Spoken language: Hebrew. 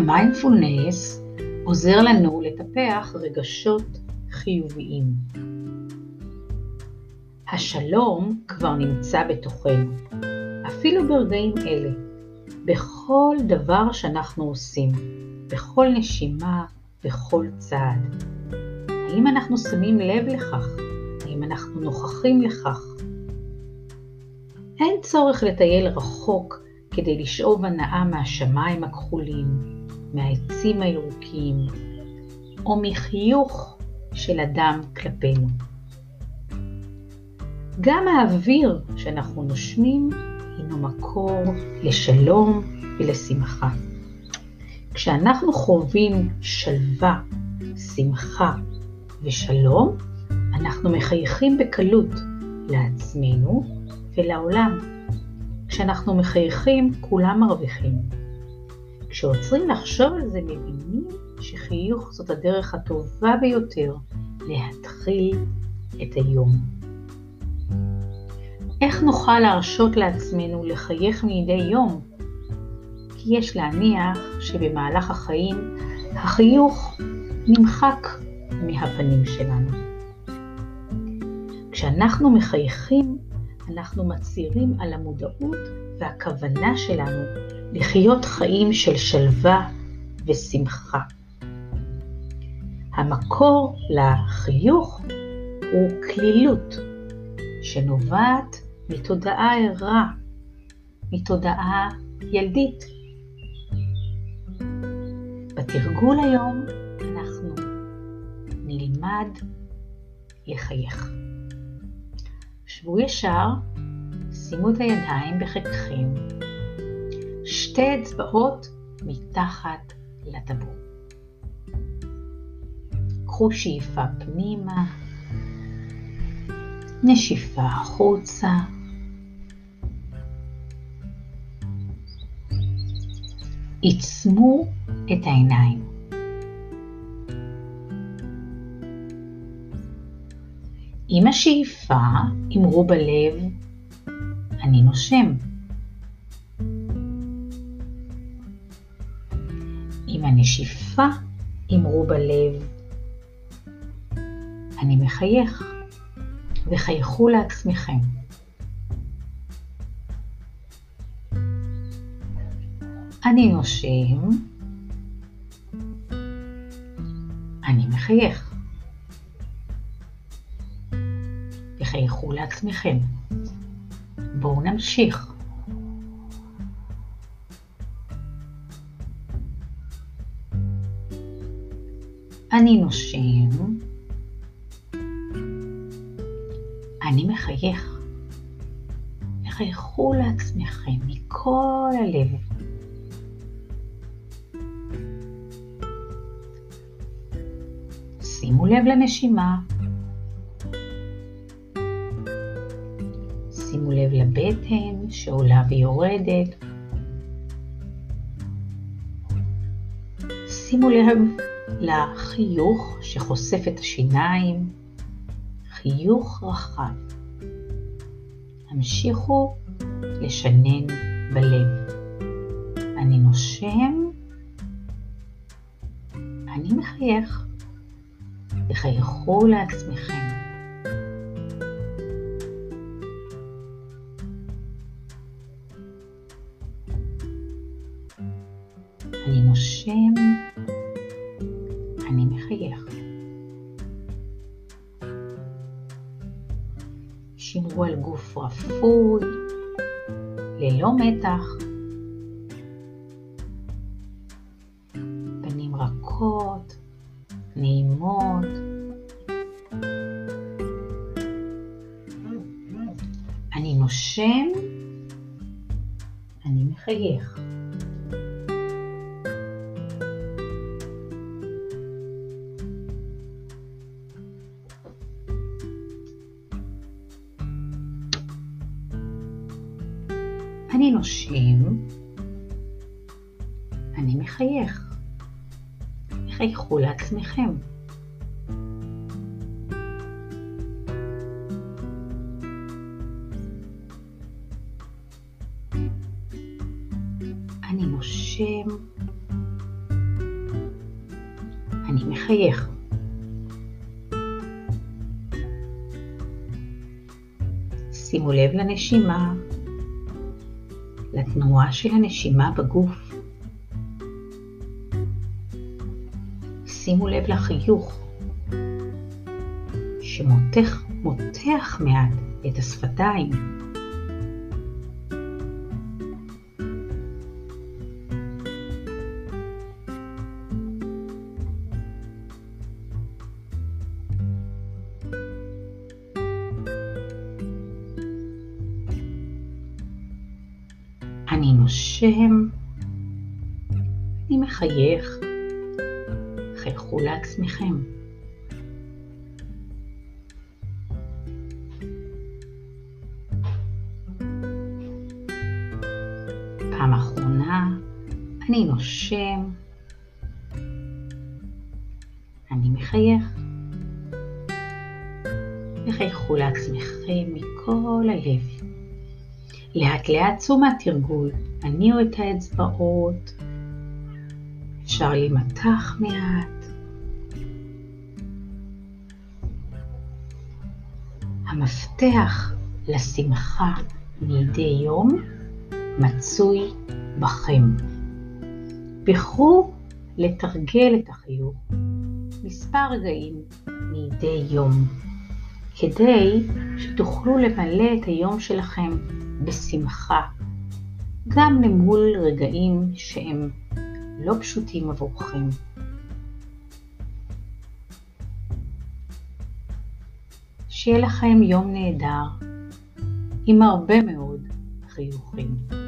המיינדפולנס עוזר לנו לטפח רגשות חיוביים. השלום כבר נמצא בתוכנו, אפילו ברגעים אלה, בכל דבר שאנחנו עושים, בכל נשימה, בכל צעד. האם אנחנו שמים לב לכך? האם אנחנו נוכחים לכך? אין צורך לטייל רחוק כדי לשאוב הנאה מהשמיים הכחולים, מהעצים הירוקים, או מחיוך של אדם כלפינו. גם האוויר שאנחנו נושמים הינו מקור לשלום ולשמחה. כשאנחנו חווים שלווה, שמחה ושלום, אנחנו מחייכים בקלות לעצמנו ולעולם. כשאנחנו מחייכים, כולם מרוויחים. כשעוצרים לחשוב על זה, מבינים שחיוך זאת הדרך הטובה ביותר להתחיל את היום. איך נוכל להרשות לעצמנו לחייך מדי יום? כי יש להניח שבמהלך החיים החיוך נמחק מהפנים שלנו. כשאנחנו מחייכים, אנחנו מצהירים על המודעות והכוונה שלנו לחיות חיים של שלווה ושמחה. המקור לחיוך הוא כלילות, שנובעת מתודעה ערה, מתודעה ילדית. בתרגול היום אנחנו נלמד לחייך. שבו ישר, שימו את הידיים בחיקכם, שתי אצבעות מתחת לטבור. קחו שאיפה פנימה, נשיפה החוצה. עיצמו את העיניים. עם השאיפה אמרו בלב, אני נושם. עם הנשיפה אמרו בלב, אני מחייך, וחייכו לעצמכם. אני נושם, אני מחייך. תחייכו לעצמכם. בואו נמשיך. אני נושם, אני מחייך. תחייכו לעצמכם מכל הלב. שימו לב לנשימה. שימו לב לבטן שעולה ויורדת. שימו לב לחיוך שחושף את השיניים, חיוך רחב. המשיכו לשנן בלב. אני נושם, אני מחייך. תחייכו לעצמכם. אני נושם, אני מחייך. שמרו על גוף רפוי, ללא מתח, פנים רכות, נעימות. אני נושם, אני מחייך. אני נושם, אני מחייך. חייכו לעצמכם. אני נושם, מחייך. שימו לב לנשימה, לתנועה של הנשימה בגוף. שימו לב לחיוך שמותח מותח מעט את השפתיים. אני נושם, אני מחייך, חייכו לעצמכם. פעם אחרונה, אני נושם, אני מחייך. וחייכו לעצמכם מכל הלב. לאט לאט צאו מהתרגול, הניעו את האצבעות, אפשר להימתח מעט. המפתח לשמחה מדי יום מצוי בכם. בחרו לתרגל את החיוך מספר רגעים מדי יום, כדי שתוכלו למלא את היום שלכם בשמחה, גם למול רגעים שהם לא פשוטים עבורכם. שיהיה לכם יום נהדר, עם הרבה מאוד חיוכים.